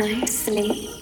nicely.